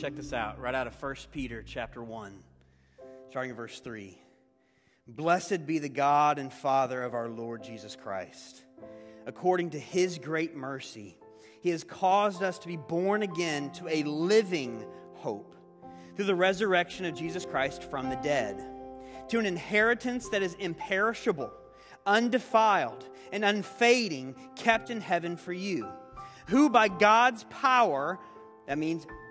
check this out, right out of 1 Peter chapter 1, starting in verse 3. Blessed be the God and Father of our Lord Jesus Christ. According to his great mercy, he has caused us to be born again to a living hope through the resurrection of Jesus Christ from the dead, to an inheritance that is imperishable, undefiled, and unfading, kept in heaven for you, who by God's power, that means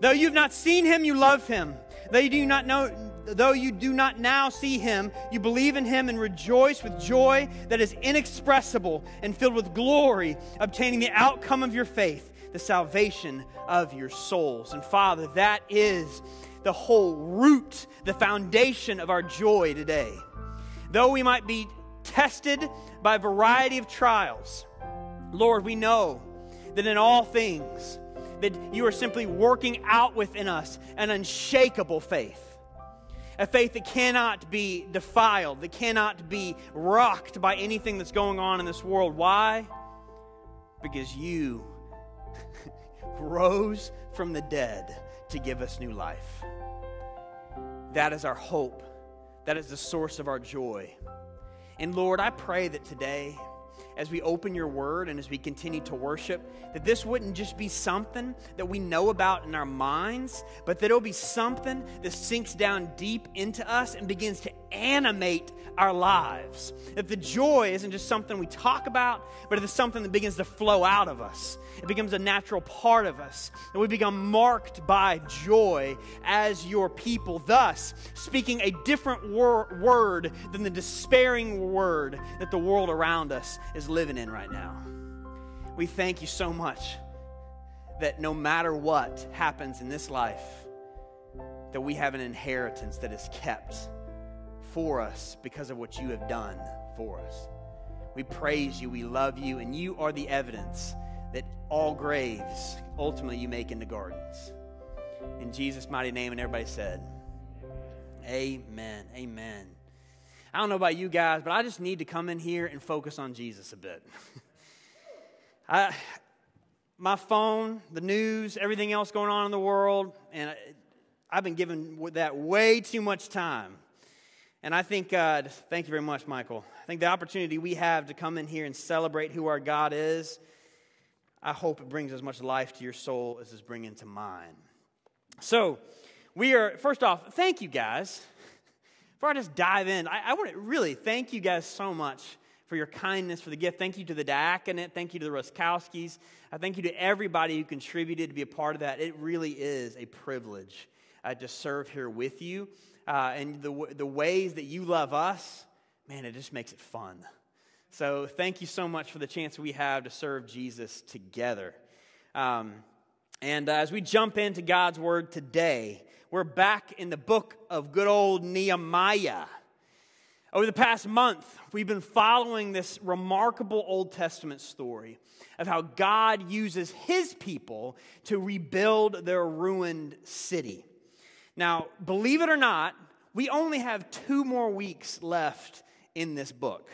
Though you've not seen him, you love him. Though you do not know, though you do not now see him, you believe in him and rejoice with joy that is inexpressible and filled with glory, obtaining the outcome of your faith, the salvation of your souls. And Father, that is the whole root, the foundation of our joy today. Though we might be tested by a variety of trials, Lord, we know that in all things, that you are simply working out within us an unshakable faith. A faith that cannot be defiled, that cannot be rocked by anything that's going on in this world. Why? Because you rose from the dead to give us new life. That is our hope. That is the source of our joy. And Lord, I pray that today, as we open your word and as we continue to worship, that this wouldn't just be something that we know about in our minds, but that it'll be something that sinks down deep into us and begins to animate our lives. That the joy isn't just something we talk about, but it's something that begins to flow out of us. It becomes a natural part of us. And we become marked by joy as your people, thus speaking a different wor- word than the despairing word that the world around us is living in right now. We thank you so much that no matter what happens in this life, that we have an inheritance that is kept for us because of what you have done for us. We praise you, we love you, and you are the evidence that all graves ultimately you make into gardens. In Jesus' mighty name, and everybody said, Amen. Amen. I don't know about you guys, but I just need to come in here and focus on Jesus a bit. I, my phone, the news, everything else going on in the world, and I, I've been given that way too much time. And I think, uh, thank you very much, Michael. I think the opportunity we have to come in here and celebrate who our God is, I hope it brings as much life to your soul as it's bringing to mine. So, we are, first off, thank you guys. Before I just dive in, I, I want to really thank you guys so much for your kindness, for the gift. Thank you to the diaconate. Thank you to the Roskowskis. I thank you to everybody who contributed to be a part of that. It really is a privilege uh, to serve here with you. Uh, and the, the ways that you love us, man, it just makes it fun. So thank you so much for the chance we have to serve Jesus together. Um, and uh, as we jump into God's word today, we're back in the book of good old Nehemiah. Over the past month, we've been following this remarkable Old Testament story of how God uses his people to rebuild their ruined city. Now, believe it or not, we only have two more weeks left in this book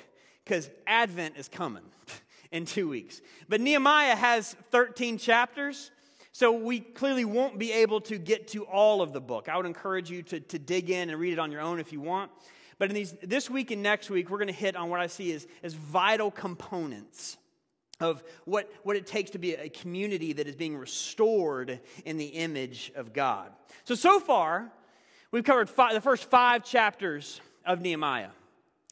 because Advent is coming in two weeks. But Nehemiah has 13 chapters. So we clearly won't be able to get to all of the book. I would encourage you to, to dig in and read it on your own if you want. But in these, this week and next week, we're going to hit on what I see as, as vital components of what, what it takes to be a community that is being restored in the image of God. So, so far, we've covered five, the first five chapters of Nehemiah.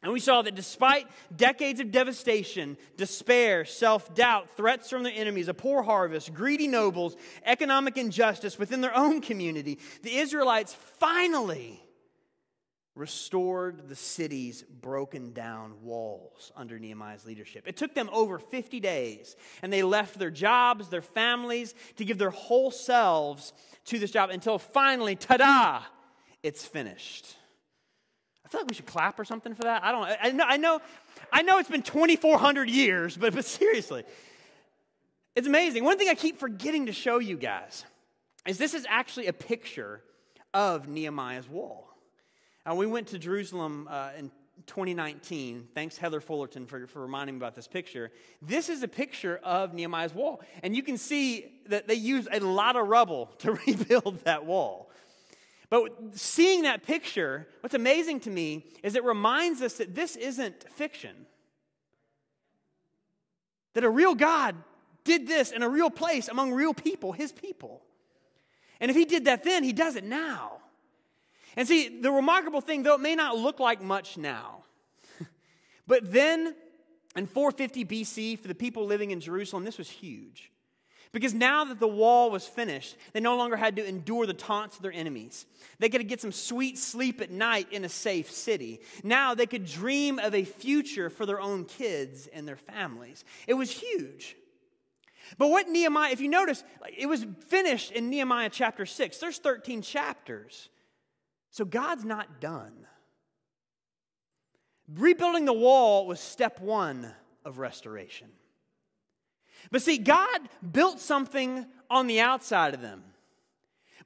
And we saw that despite decades of devastation, despair, self doubt, threats from their enemies, a poor harvest, greedy nobles, economic injustice within their own community, the Israelites finally restored the city's broken down walls under Nehemiah's leadership. It took them over 50 days, and they left their jobs, their families, to give their whole selves to this job until finally, ta da, it's finished. I feel like we should clap or something for that. I don't I know, I know, I know it's been 2,400 years, but, but seriously, it's amazing. One thing I keep forgetting to show you guys is this is actually a picture of Nehemiah's wall. Uh, we went to Jerusalem uh, in 2019. Thanks, Heather Fullerton, for, for reminding me about this picture. This is a picture of Nehemiah's wall. And you can see that they used a lot of rubble to rebuild that wall. But seeing that picture, what's amazing to me is it reminds us that this isn't fiction. That a real God did this in a real place among real people, his people. And if he did that then, he does it now. And see, the remarkable thing, though it may not look like much now, but then in 450 BC, for the people living in Jerusalem, this was huge. Because now that the wall was finished, they no longer had to endure the taunts of their enemies. They could get some sweet sleep at night in a safe city. Now they could dream of a future for their own kids and their families. It was huge. But what Nehemiah, if you notice, it was finished in Nehemiah chapter 6. There's 13 chapters. So God's not done. Rebuilding the wall was step one of restoration. But see, God built something on the outside of them.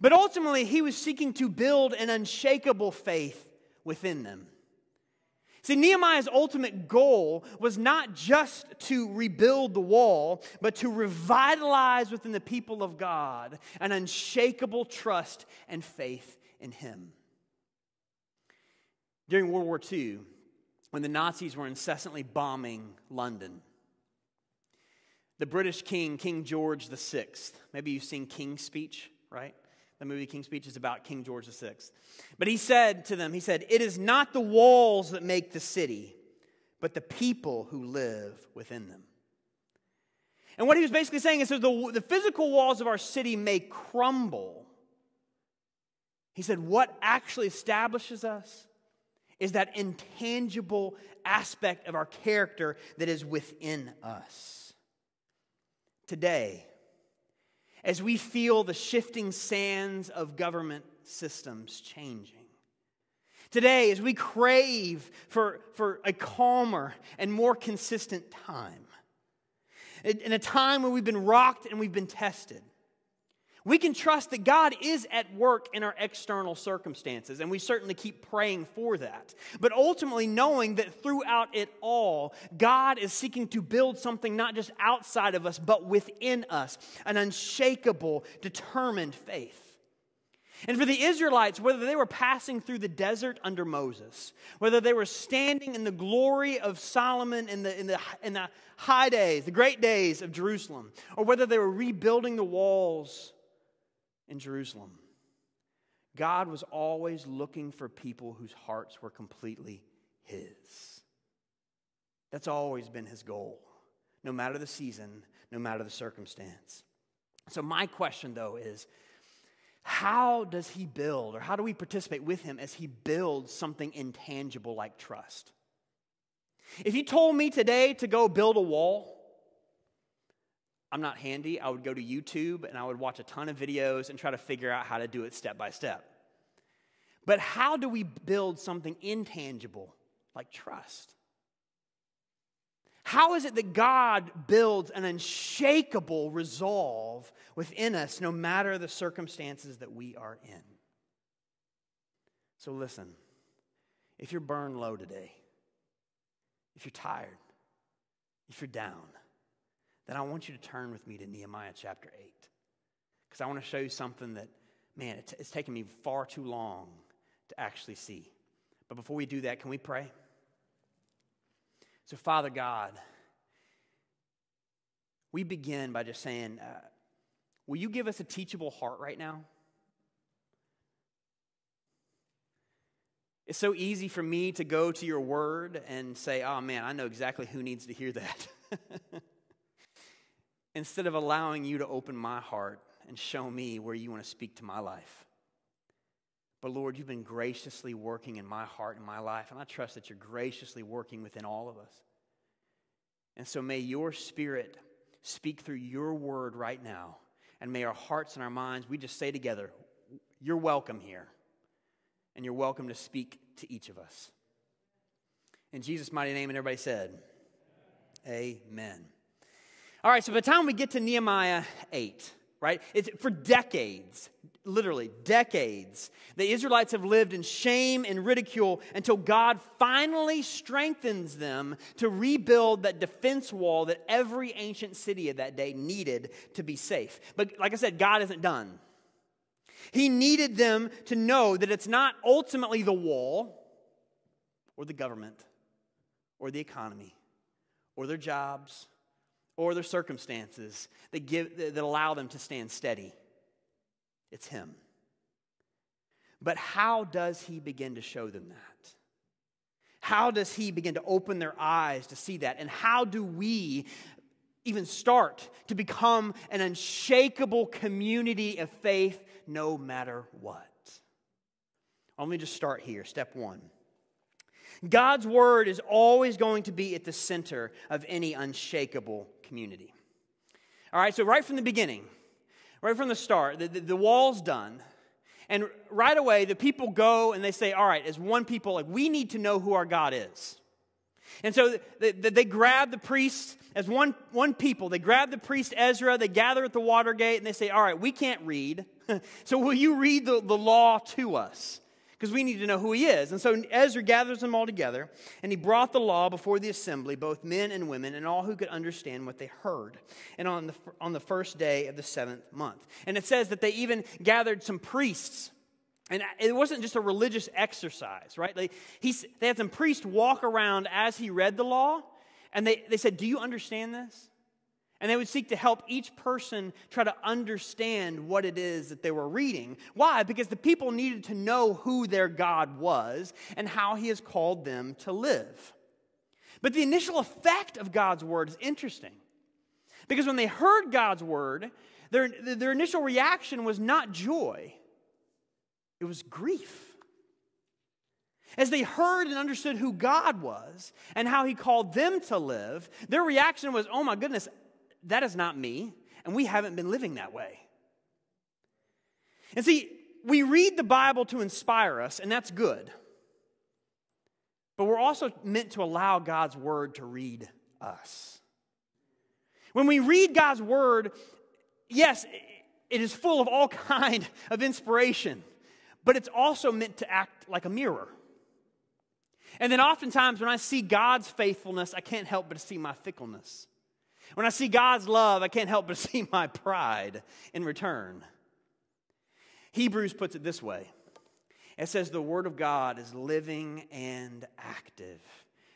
But ultimately, He was seeking to build an unshakable faith within them. See, Nehemiah's ultimate goal was not just to rebuild the wall, but to revitalize within the people of God an unshakable trust and faith in Him. During World War II, when the Nazis were incessantly bombing London, the British king, King George VI, maybe you've seen King's Speech, right? The movie King's Speech is about King George VI. But he said to them, he said, It is not the walls that make the city, but the people who live within them. And what he was basically saying is that the, the physical walls of our city may crumble. He said, What actually establishes us is that intangible aspect of our character that is within us. Today, as we feel the shifting sands of government systems changing, today, as we crave for, for a calmer and more consistent time, in a time where we've been rocked and we've been tested, we can trust that God is at work in our external circumstances, and we certainly keep praying for that. But ultimately, knowing that throughout it all, God is seeking to build something not just outside of us, but within us an unshakable, determined faith. And for the Israelites, whether they were passing through the desert under Moses, whether they were standing in the glory of Solomon in the, in the, in the high days, the great days of Jerusalem, or whether they were rebuilding the walls in Jerusalem. God was always looking for people whose hearts were completely His. That's always been His goal, no matter the season, no matter the circumstance. So, my question though is how does He build, or how do we participate with Him as He builds something intangible like trust? If you told me today to go build a wall, I'm not handy, I would go to YouTube and I would watch a ton of videos and try to figure out how to do it step by step. But how do we build something intangible like trust? How is it that God builds an unshakable resolve within us no matter the circumstances that we are in? So, listen, if you're burned low today, if you're tired, if you're down, then I want you to turn with me to Nehemiah chapter 8. Because I want to show you something that, man, it's, it's taken me far too long to actually see. But before we do that, can we pray? So, Father God, we begin by just saying, uh, Will you give us a teachable heart right now? It's so easy for me to go to your word and say, Oh man, I know exactly who needs to hear that. instead of allowing you to open my heart and show me where you want to speak to my life. But Lord, you've been graciously working in my heart and my life, and I trust that you're graciously working within all of us. And so may your spirit speak through your word right now, and may our hearts and our minds, we just say together, You're welcome here, and you're welcome to speak to each of us. In Jesus' mighty name, and everybody said, Amen. All right, so by the time we get to Nehemiah 8, right, it's for decades, literally decades, the Israelites have lived in shame and ridicule until God finally strengthens them to rebuild that defense wall that every ancient city of that day needed to be safe. But like I said, God isn't done. He needed them to know that it's not ultimately the wall or the government or the economy or their jobs or their circumstances that, give, that allow them to stand steady. It's Him. But how does He begin to show them that? How does He begin to open their eyes to see that? And how do we even start to become an unshakable community of faith no matter what? Let me just start here. Step one. God's word is always going to be at the center of any unshakable community. All right, so right from the beginning, right from the start, the, the, the, wall's done. And right away, the people go and they say, All right, as one people, like, we need to know who our God is. And so they, they grab the priest as one, one people. They grab the priest Ezra, they gather at the water gate, and they say, All right, we can't read. so will you read the, the law to us? Because we need to know who he is. And so Ezra gathers them all together, and he brought the law before the assembly, both men and women, and all who could understand what they heard. And on the, on the first day of the seventh month. And it says that they even gathered some priests. And it wasn't just a religious exercise, right? They, he, they had some priests walk around as he read the law, and they, they said, Do you understand this? And they would seek to help each person try to understand what it is that they were reading. Why? Because the people needed to know who their God was and how he has called them to live. But the initial effect of God's word is interesting. Because when they heard God's word, their, their initial reaction was not joy, it was grief. As they heard and understood who God was and how He called them to live, their reaction was, oh my goodness, that is not me, and we haven't been living that way. And see, we read the Bible to inspire us, and that's good. But we're also meant to allow God's word to read us. When we read God's word, yes, it is full of all kind of inspiration, but it's also meant to act like a mirror. And then oftentimes when I see God's faithfulness, I can't help but see my fickleness. When I see God's love, I can't help but see my pride in return. Hebrews puts it this way it says, The Word of God is living and active,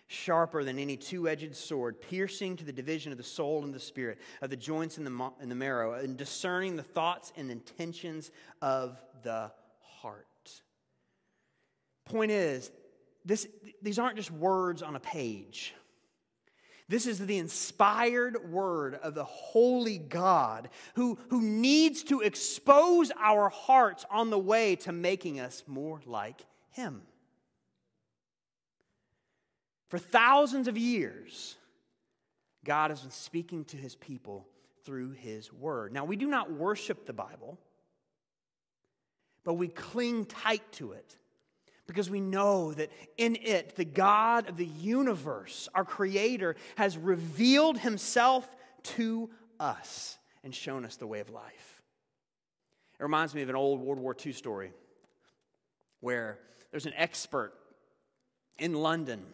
sharper than any two edged sword, piercing to the division of the soul and the spirit, of the joints and the, and the marrow, and discerning the thoughts and intentions of the heart. Point is, this, these aren't just words on a page. This is the inspired word of the holy God who, who needs to expose our hearts on the way to making us more like Him. For thousands of years, God has been speaking to His people through His word. Now, we do not worship the Bible, but we cling tight to it because we know that in it, the God of the universe, our Creator, has revealed Himself to us and shown us the way of life. It reminds me of an old World War II story where there's an expert in London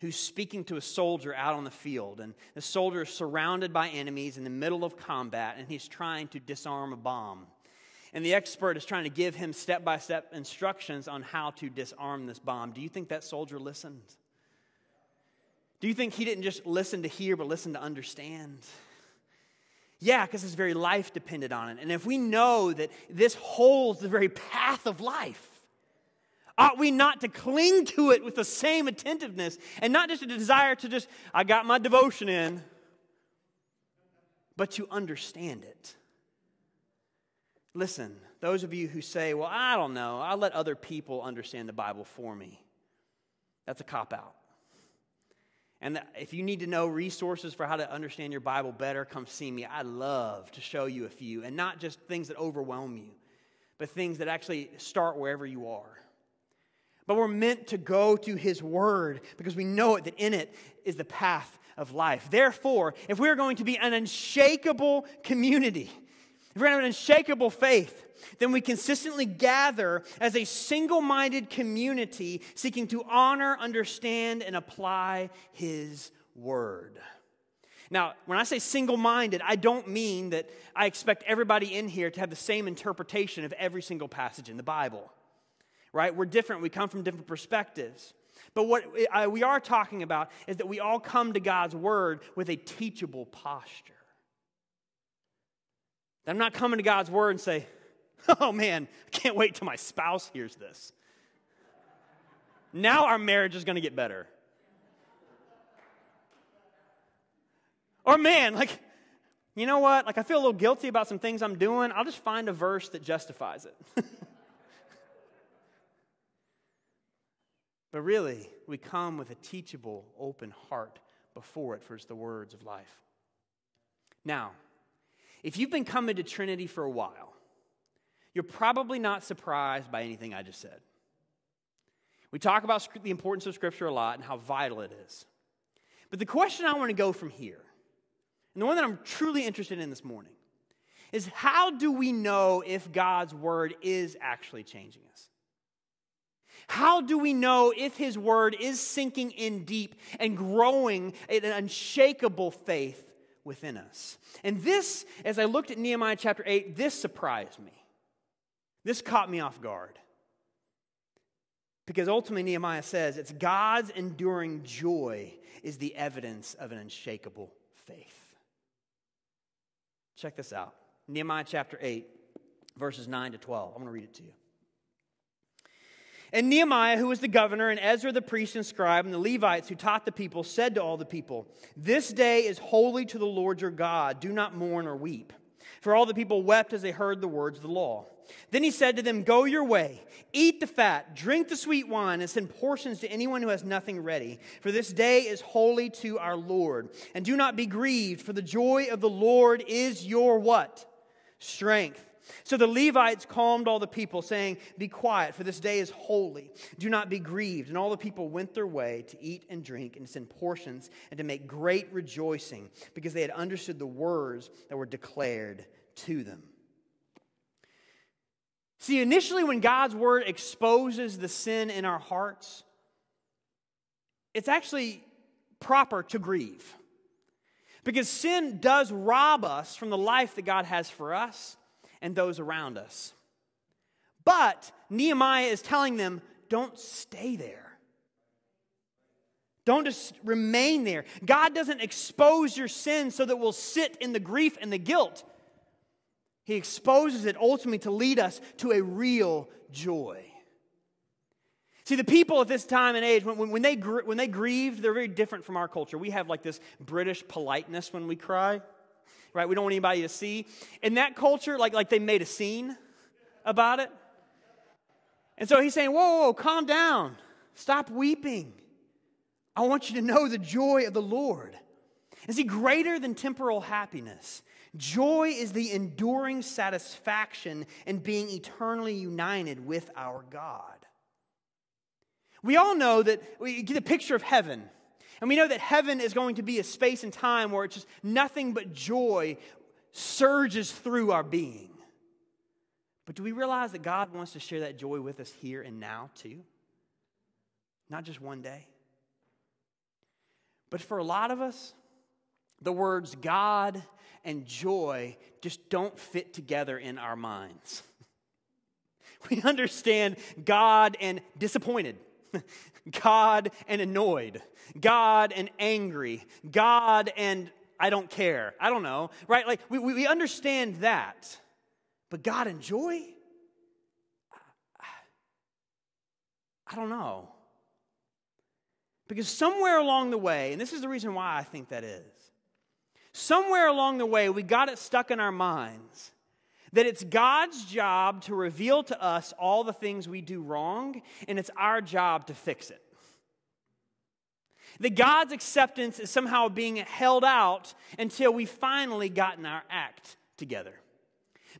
who's speaking to a soldier out on the field. And the soldier is surrounded by enemies in the middle of combat, and he's trying to disarm a bomb. And the expert is trying to give him step by step instructions on how to disarm this bomb. Do you think that soldier listened? Do you think he didn't just listen to hear, but listen to understand? Yeah, because his very life depended on it. And if we know that this holds the very path of life, ought we not to cling to it with the same attentiveness and not just a desire to just, I got my devotion in, but to understand it? Listen, those of you who say, well, I don't know, I'll let other people understand the Bible for me, that's a cop out. And if you need to know resources for how to understand your Bible better, come see me. I'd love to show you a few, and not just things that overwhelm you, but things that actually start wherever you are. But we're meant to go to His Word because we know it, that in it is the path of life. Therefore, if we're going to be an unshakable community, if we're going to have an unshakable faith, then we consistently gather as a single minded community seeking to honor, understand, and apply His Word. Now, when I say single minded, I don't mean that I expect everybody in here to have the same interpretation of every single passage in the Bible, right? We're different, we come from different perspectives. But what we are talking about is that we all come to God's Word with a teachable posture. I'm not coming to God's Word and say, oh man, I can't wait till my spouse hears this. Now our marriage is going to get better. Or man, like, you know what? Like, I feel a little guilty about some things I'm doing. I'll just find a verse that justifies it. but really, we come with a teachable, open heart before it for it's the words of life. Now, if you've been coming to Trinity for a while, you're probably not surprised by anything I just said. We talk about the importance of Scripture a lot and how vital it is. But the question I want to go from here, and the one that I'm truly interested in this morning, is how do we know if God's Word is actually changing us? How do we know if His Word is sinking in deep and growing an unshakable faith within us? And this, as I looked at Nehemiah chapter 8, this surprised me. This caught me off guard. Because ultimately, Nehemiah says it's God's enduring joy is the evidence of an unshakable faith. Check this out Nehemiah chapter 8, verses 9 to 12. I'm going to read it to you. And Nehemiah, who was the governor, and Ezra the priest and scribe, and the Levites who taught the people, said to all the people, This day is holy to the Lord your God. Do not mourn or weep. For all the people wept as they heard the words of the law. Then he said to them, Go your way, eat the fat, drink the sweet wine, and send portions to anyone who has nothing ready. For this day is holy to our Lord. And do not be grieved, for the joy of the Lord is your what? Strength. So the Levites calmed all the people, saying, Be quiet, for this day is holy. Do not be grieved. And all the people went their way to eat and drink and send portions and to make great rejoicing, because they had understood the words that were declared to them. See, initially, when God's word exposes the sin in our hearts, it's actually proper to grieve. Because sin does rob us from the life that God has for us and those around us. But Nehemiah is telling them don't stay there. Don't just remain there. God doesn't expose your sin so that we'll sit in the grief and the guilt. He exposes it ultimately to lead us to a real joy. See, the people at this time and age, when, when, they, when they grieved, they're very different from our culture. We have like this British politeness when we cry, right? We don't want anybody to see. In that culture, like, like they made a scene about it. And so he's saying, whoa, whoa, calm down. Stop weeping. I want you to know the joy of the Lord. Is he greater than temporal happiness? Joy is the enduring satisfaction in being eternally united with our God. We all know that we get a picture of heaven, and we know that heaven is going to be a space and time where it's just nothing but joy surges through our being. But do we realize that God wants to share that joy with us here and now, too? Not just one day. But for a lot of us, the words God and joy just don't fit together in our minds. We understand God and disappointed, God and annoyed, God and angry, God and I don't care. I don't know, right? Like we, we understand that. But God and joy? I don't know. Because somewhere along the way, and this is the reason why I think that is, somewhere along the way, we got it stuck in our minds that it's God's job to reveal to us all the things we do wrong, and it's our job to fix it. That God's acceptance is somehow being held out until we finally gotten our act together.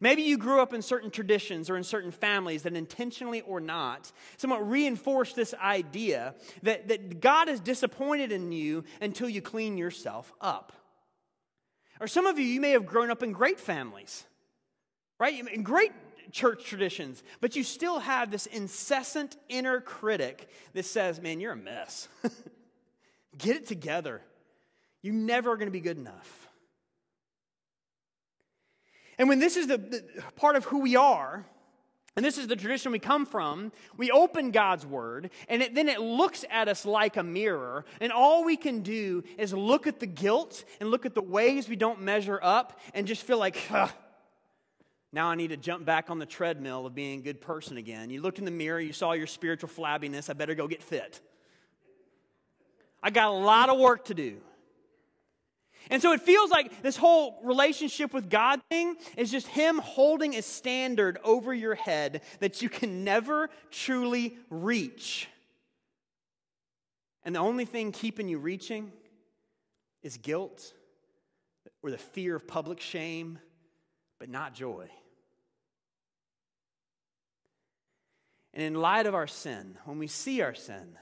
Maybe you grew up in certain traditions or in certain families that intentionally or not somewhat reinforce this idea that, that God is disappointed in you until you clean yourself up. Or some of you, you may have grown up in great families, right? In great church traditions, but you still have this incessant inner critic that says, man, you're a mess. Get it together. You're never going to be good enough. And when this is the, the, part of who we are, and this is the tradition we come from, we open God's word, and it, then it looks at us like a mirror, and all we can do is look at the guilt and look at the ways we don't measure up and just feel like, huh, now I need to jump back on the treadmill of being a good person again. You looked in the mirror, you saw your spiritual flabbiness, I better go get fit. I got a lot of work to do. And so it feels like this whole relationship with God thing is just Him holding a standard over your head that you can never truly reach. And the only thing keeping you reaching is guilt or the fear of public shame, but not joy. And in light of our sin, when we see our sin,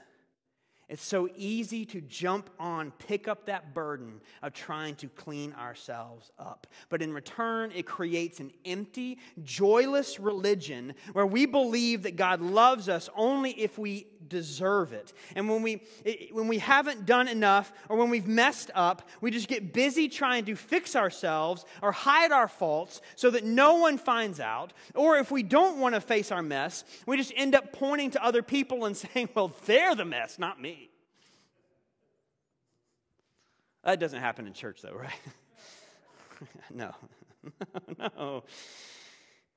it's so easy to jump on, pick up that burden of trying to clean ourselves up. But in return, it creates an empty, joyless religion where we believe that God loves us only if we deserve it. And when we, when we haven't done enough or when we've messed up, we just get busy trying to fix ourselves or hide our faults so that no one finds out. Or if we don't want to face our mess, we just end up pointing to other people and saying, well, they're the mess, not me. That doesn't happen in church, though, right? no. no.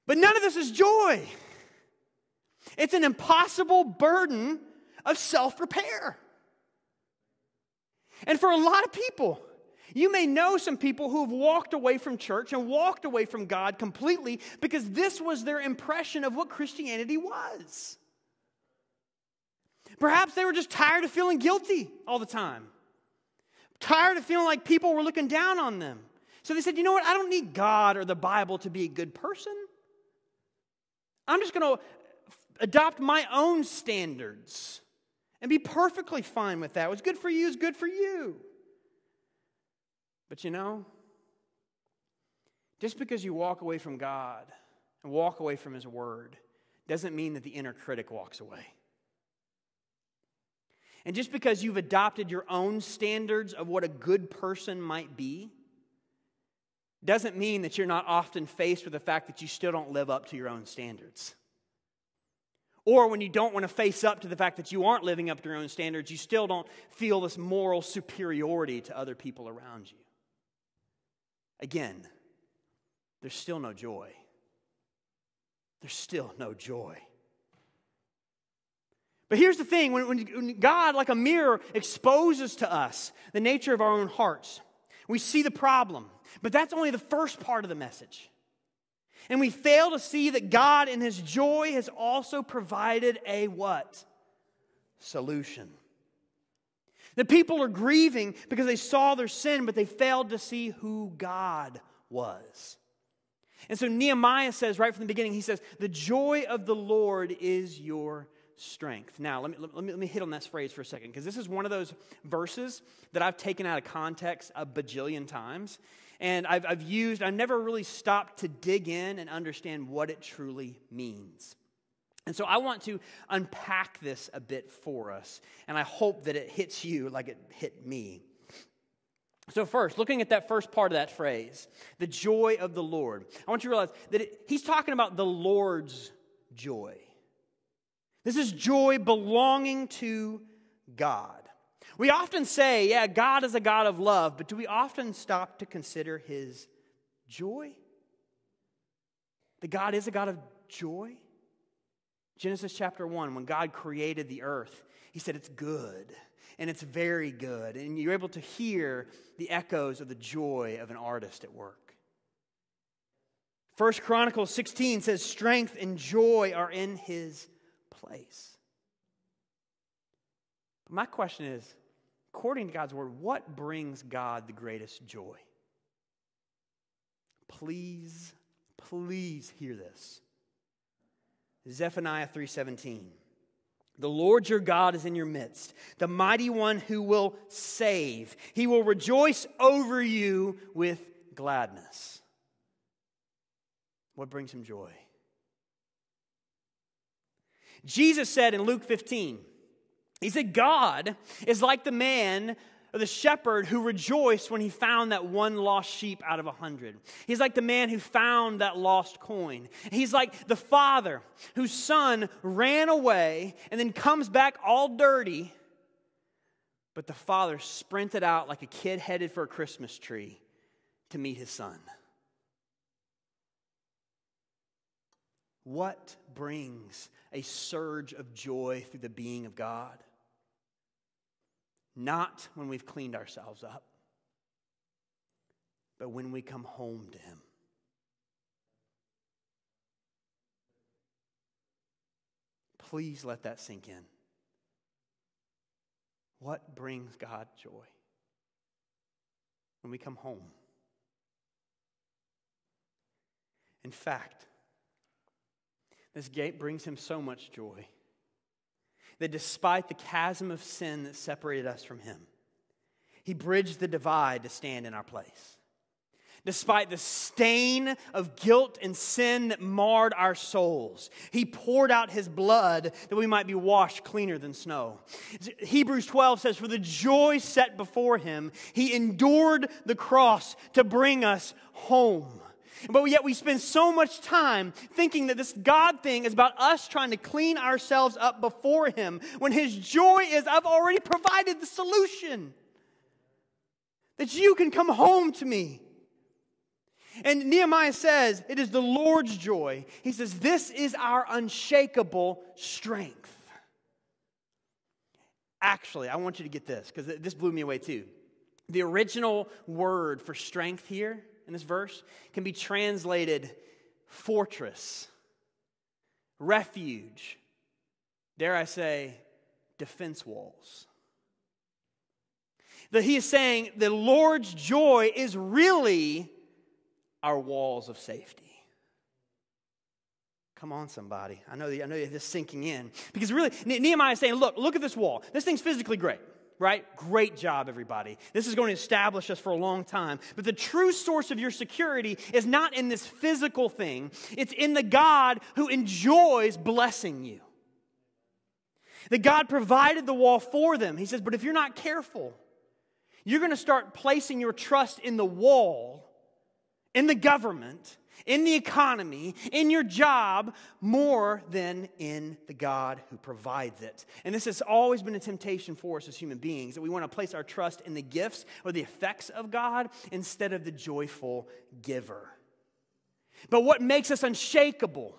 But none of this is joy. It's an impossible burden of self repair. And for a lot of people, you may know some people who have walked away from church and walked away from God completely because this was their impression of what Christianity was. Perhaps they were just tired of feeling guilty all the time tired of feeling like people were looking down on them. So they said, you know what? I don't need God or the Bible to be a good person. I'm just going to adopt my own standards and be perfectly fine with that. What's good for you is good for you. But you know, just because you walk away from God and walk away from His Word doesn't mean that the inner critic walks away. And just because you've adopted your own standards of what a good person might be, doesn't mean that you're not often faced with the fact that you still don't live up to your own standards. Or when you don't want to face up to the fact that you aren't living up to your own standards, you still don't feel this moral superiority to other people around you. Again, there's still no joy. There's still no joy. But here's the thing when, when, God, like a mirror, exposes to us the nature of our own hearts, we see the problem. But that's only the first part of the message. And we fail to see that God, in His joy, has also provided a what? Solution. The people are grieving because they saw their sin, but they failed to see who God was. And so Nehemiah says right from the beginning, he says, The joy of the Lord is your strength. Now, let me, let me, let me hit on this phrase for a second, because this is one of those verses that I've taken out of context a bajillion times. And I've, I've used, I've never really stopped to dig in and understand what it truly means. And so I want to unpack this a bit for us, and I hope that it hits you like it hit me. So, first, looking at that first part of that phrase, the joy of the Lord, I want you to realize that it, he's talking about the Lord's joy. This is joy belonging to God. We often say, yeah, God is a God of love, but do we often stop to consider his joy? That God is a God of joy? Genesis chapter 1, when God created the earth, he said it's good and it's very good. And you're able to hear the echoes of the joy of an artist at work. First Chronicles 16 says, Strength and joy are in his place. But my question is according to God's word, what brings God the greatest joy? Please, please hear this. Zephaniah 3:17. The Lord your God is in your midst, the mighty one who will save. He will rejoice over you with gladness. What brings him joy? Jesus said in Luke 15, He said, God is like the man or the shepherd who rejoiced when he found that one lost sheep out of a hundred. He's like the man who found that lost coin. He's like the father whose son ran away and then comes back all dirty, but the father sprinted out like a kid headed for a Christmas tree to meet his son. What brings a surge of joy through the being of God? Not when we've cleaned ourselves up, but when we come home to Him. Please let that sink in. What brings God joy? When we come home. In fact, this gate brings him so much joy that despite the chasm of sin that separated us from him, he bridged the divide to stand in our place. Despite the stain of guilt and sin that marred our souls, he poured out his blood that we might be washed cleaner than snow. Hebrews 12 says, For the joy set before him, he endured the cross to bring us home. But yet we spend so much time thinking that this God thing is about us trying to clean ourselves up before Him when His joy is I've already provided the solution. That you can come home to me. And Nehemiah says, It is the Lord's joy. He says, This is our unshakable strength. Actually, I want you to get this because this blew me away too. The original word for strength here in this verse can be translated fortress, refuge, dare I say, defense walls. That he is saying the Lord's joy is really our walls of safety. Come on, somebody. I know, I know you're just sinking in. Because really, Nehemiah is saying, look, look at this wall. This thing's physically great right? Great job, everybody. This is going to establish us for a long time. But the true source of your security is not in this physical thing, it's in the God who enjoys blessing you. That God provided the wall for them. He says, but if you're not careful, you're going to start placing your trust in the wall, in the government, in the economy, in your job, more than in the God who provides it. And this has always been a temptation for us as human beings that we want to place our trust in the gifts or the effects of God instead of the joyful giver. But what makes us unshakable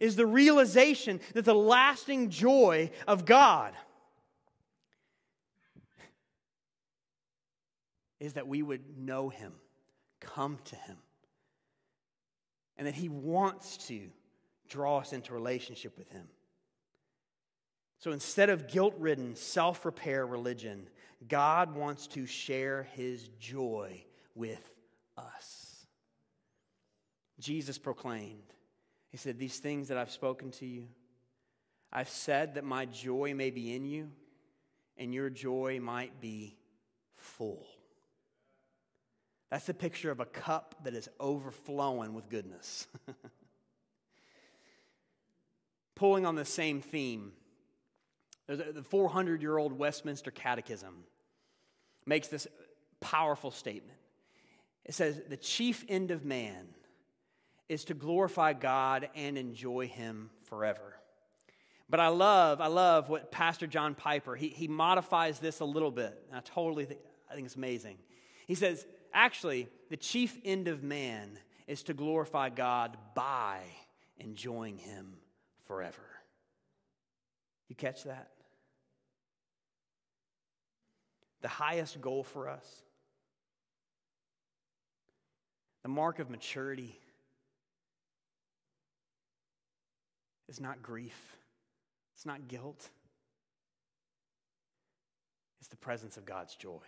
is the realization that the lasting joy of God is that we would know Him, come to Him and that He wants to draw us into relationship with Him. So instead of guilt ridden, self repair religion, God wants to share His joy with us. Jesus proclaimed, He said, These things that I've spoken to you, I've said that my joy may be in you, and your joy might be full. That's the picture of a cup that is overflowing with goodness. Pulling on the same theme, the 400 year old Westminster Catechism makes this powerful statement. It says, The chief end of man is to glorify God and enjoy Him forever. But I love, I love what Pastor John Piper, he, he modifies this a little bit. I totally think, I think it's amazing. He says, actually, the chief end of man is to glorify God by enjoying Him forever. You catch that? The highest goal for us, the mark of maturity, is not grief, it's not guilt, it's the presence of God's joy.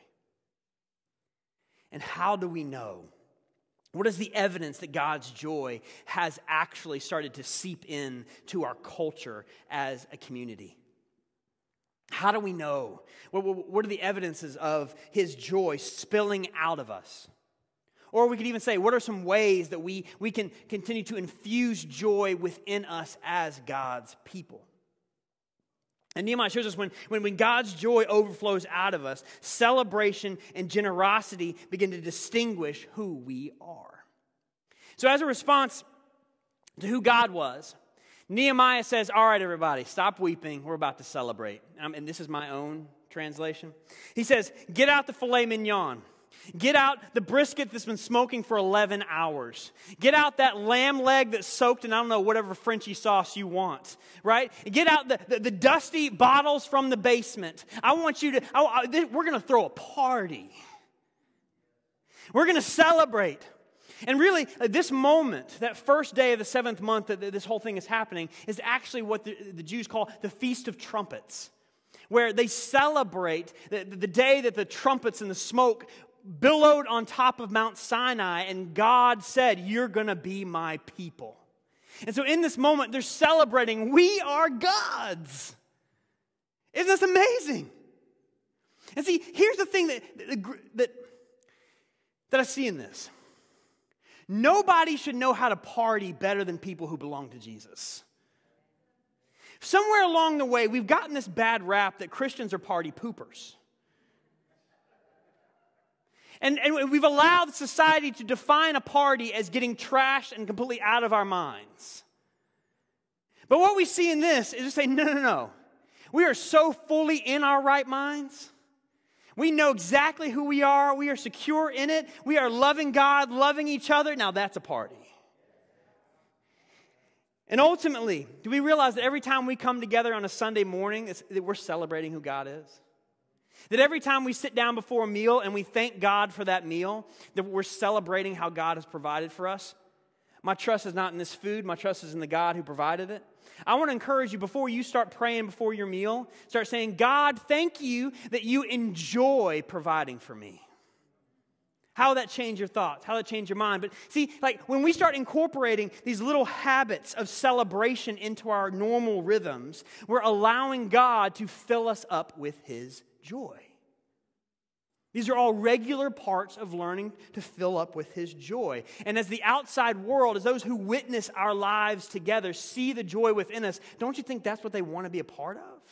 And how do we know? What is the evidence that God's joy has actually started to seep in to our culture as a community? How do we know? What are the evidences of His joy spilling out of us? Or we could even say, what are some ways that we, we can continue to infuse joy within us as God's people? And Nehemiah shows us when, when, when God's joy overflows out of us, celebration and generosity begin to distinguish who we are. So, as a response to who God was, Nehemiah says, All right, everybody, stop weeping. We're about to celebrate. Um, and this is my own translation. He says, Get out the filet mignon. Get out the brisket that's been smoking for 11 hours. Get out that lamb leg that's soaked in, I don't know, whatever Frenchy sauce you want, right? Get out the, the, the dusty bottles from the basement. I want you to, I, I, we're going to throw a party. We're going to celebrate. And really, uh, this moment, that first day of the seventh month that this whole thing is happening, is actually what the, the Jews call the Feast of Trumpets where they celebrate the, the, day that the trumpets and the smoke billowed on top of Mount Sinai, and God said, You're going to be my people. And so in this moment, they're celebrating, We are God's. Isn't this amazing? And see, here's the thing that, that, that I see in this nobody should know how to party better than people who belong to Jesus. Somewhere along the way, we've gotten this bad rap that Christians are party poopers. And, and we've allowed society to define a party as getting trashed and completely out of our minds. But what we see in this is to say, no, no, no. We are so fully in our right minds. We know exactly who we are. We are secure in it. We are loving God, loving each other. Now that's a party. And ultimately, do we realize that every time we come together on a Sunday morning, that we're celebrating who God is? That every time we sit down before a meal and we thank God for that meal, that we're celebrating how God has provided for us. My trust is not in this food, my trust is in the God who provided it. I want to encourage you before you start praying before your meal, start saying, God, thank you that you enjoy providing for me. How will that change your thoughts? How will that change your mind? But see, like when we start incorporating these little habits of celebration into our normal rhythms, we're allowing God to fill us up with His joy. These are all regular parts of learning to fill up with His joy. And as the outside world, as those who witness our lives together, see the joy within us, don't you think that's what they want to be a part of?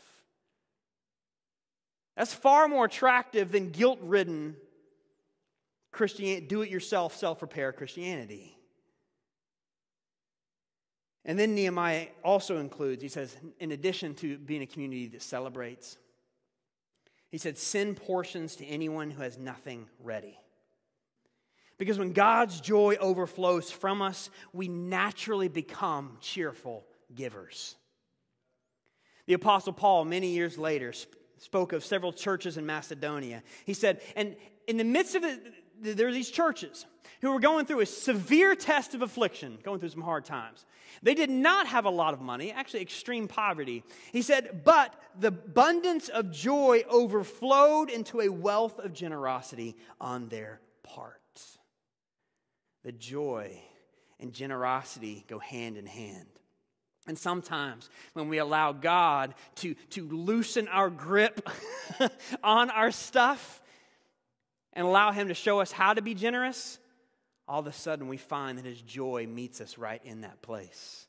That's far more attractive than guilt ridden Christianity, do it yourself, self repair Christianity. And then Nehemiah also includes, he says, in addition to being a community that celebrates, he said, send portions to anyone who has nothing ready. Because when God's joy overflows from us, we naturally become cheerful givers. The Apostle Paul, many years later, spoke of several churches in Macedonia. He said, and in the midst of there are these churches who were going through a severe test of affliction, going through some hard times. They did not have a lot of money, actually, extreme poverty. He said, but the abundance of joy overflowed into a wealth of generosity on their part. The joy and generosity go hand in hand. And sometimes when we allow God to, to loosen our grip on our stuff and allow Him to show us how to be generous, all of a sudden we find that his joy meets us right in that place.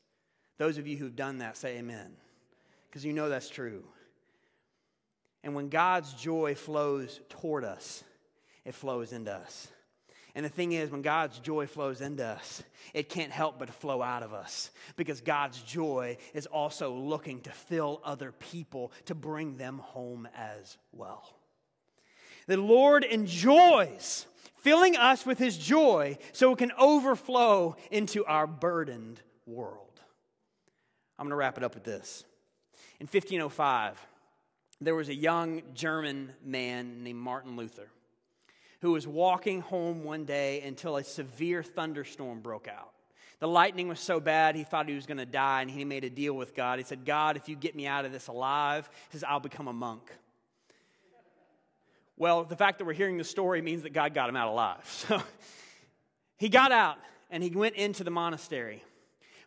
Those of you who've done that say amen, because you know that's true. And when God's joy flows toward us, it flows into us. And the thing is, when God's joy flows into us, it can't help but flow out of us because God's joy is also looking to fill other people to bring them home as well. The Lord enjoys filling us with his joy so it can overflow into our burdened world. I'm going to wrap it up with this. In 1505, there was a young German man named Martin Luther who was walking home one day until a severe thunderstorm broke out. The lightning was so bad, he thought he was going to die, and he made a deal with God. He said, God, if you get me out of this alive, he says, I'll become a monk. Well, the fact that we're hearing the story means that God got him out alive. So he got out and he went into the monastery.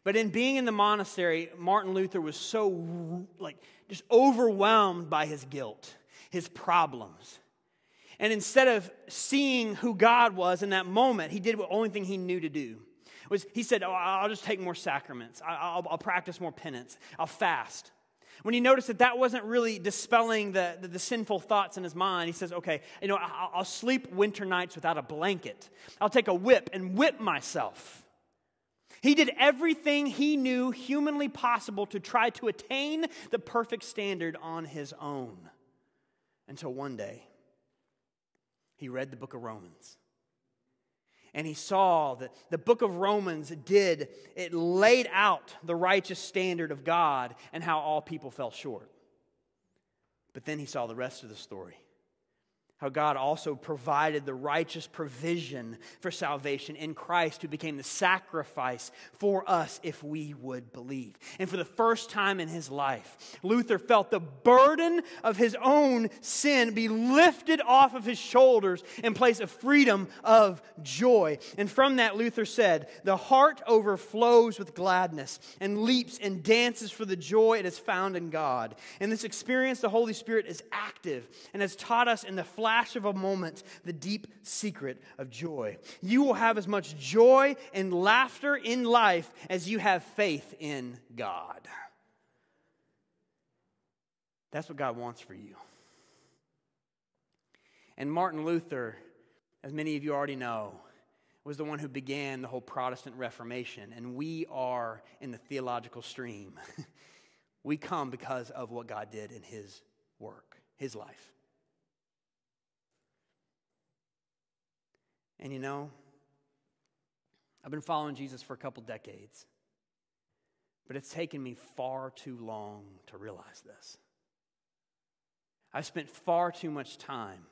But in being in the monastery, Martin Luther was so like just overwhelmed by his guilt, his problems. And instead of seeing who God was in that moment, he did the only thing he knew to do was he said, oh, I'll just take more sacraments. I'll, I'll, practice more penance. I'll fast. When he noticed that that wasn't really dispelling the, the, the sinful thoughts in his mind, he says, okay, you know, I'll, I'll sleep winter nights without a blanket. I'll take a whip and whip myself. He did everything he knew humanly possible to try to attain the perfect standard on his own. Until one day, he read the book of Romans and he saw that the book of Romans did, it laid out the righteous standard of God and how all people fell short. But then he saw the rest of the story how God also provided the righteous provision for salvation in Christ, who became the sacrifice for us if we would believe. And for the first time in his life, Luther felt the burden of his own sin be lifted off of his shoulders in place of freedom of joy. And from that, Luther said, The heart overflows with gladness and leaps and dances for the joy it has found in God. In this experience, the Holy Spirit is active and has taught us in the flash of a moment the deep secret of joy. You will have as much joy and laughter in life as you have faith in God. That's what God wants for you. And Martin Luther, as many of you already know, was the one who began the whole Protestant Reformation. And we are in the theological stream. we come because of what God did in his work, his life. And you know, I've been following Jesus for a couple decades, but it's taken me far too long to realize this. I've spent far too much time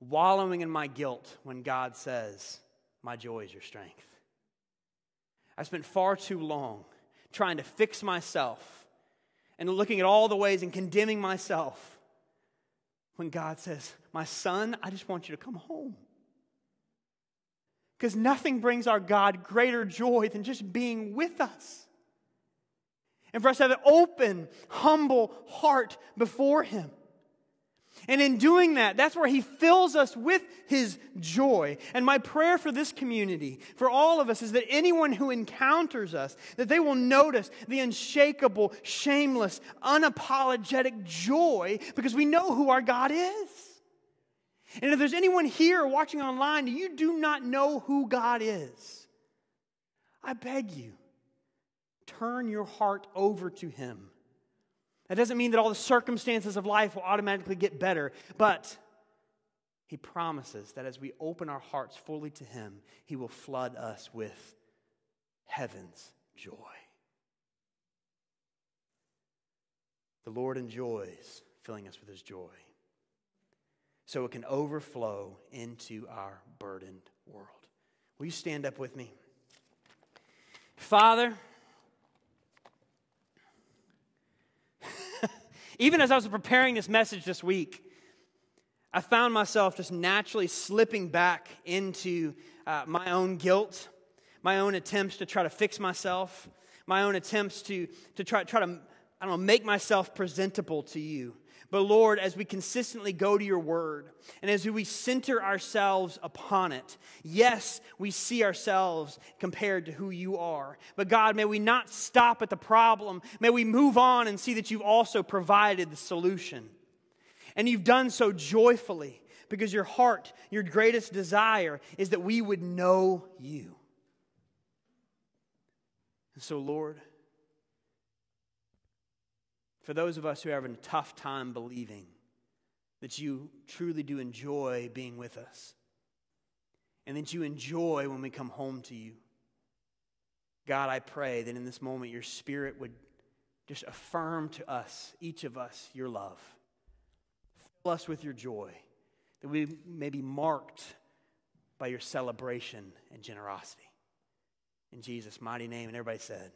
wallowing in my guilt when God says, My joy is your strength. I spent far too long trying to fix myself and looking at all the ways and condemning myself when God says, My son, I just want you to come home. Because nothing brings our God greater joy than just being with us. And for us to have an open, humble heart before Him. And in doing that, that's where He fills us with His joy. And my prayer for this community, for all of us, is that anyone who encounters us, that they will notice the unshakable, shameless, unapologetic joy because we know who our God is. And if there's anyone here watching online, you do not know who God is, I beg you, turn your heart over to Him. That doesn't mean that all the circumstances of life will automatically get better, but He promises that as we open our hearts fully to Him, He will flood us with heaven's joy. The Lord enjoys filling us with His joy so it can overflow into our burdened world. Will you stand up with me? Father, even as I was preparing this message this week, I found myself just naturally slipping back into uh, my own guilt, my own attempts to try to fix myself, my own attempts to, to try, try to, I don't know, make myself presentable to you. But Lord, as we consistently go to your word and as we center ourselves upon it, yes, we see ourselves compared to who you are. But God, may we not stop at the problem. May we move on and see that you've also provided the solution. And you've done so joyfully because your heart, your greatest desire is that we would know you. And so, Lord, for those of us who are having a tough time believing that you truly do enjoy being with us and that you enjoy when we come home to you. God, I pray that in this moment your spirit would just affirm to us, each of us, your love. Fill us with your joy, that we may be marked by your celebration and generosity. In Jesus' mighty name. And everybody said,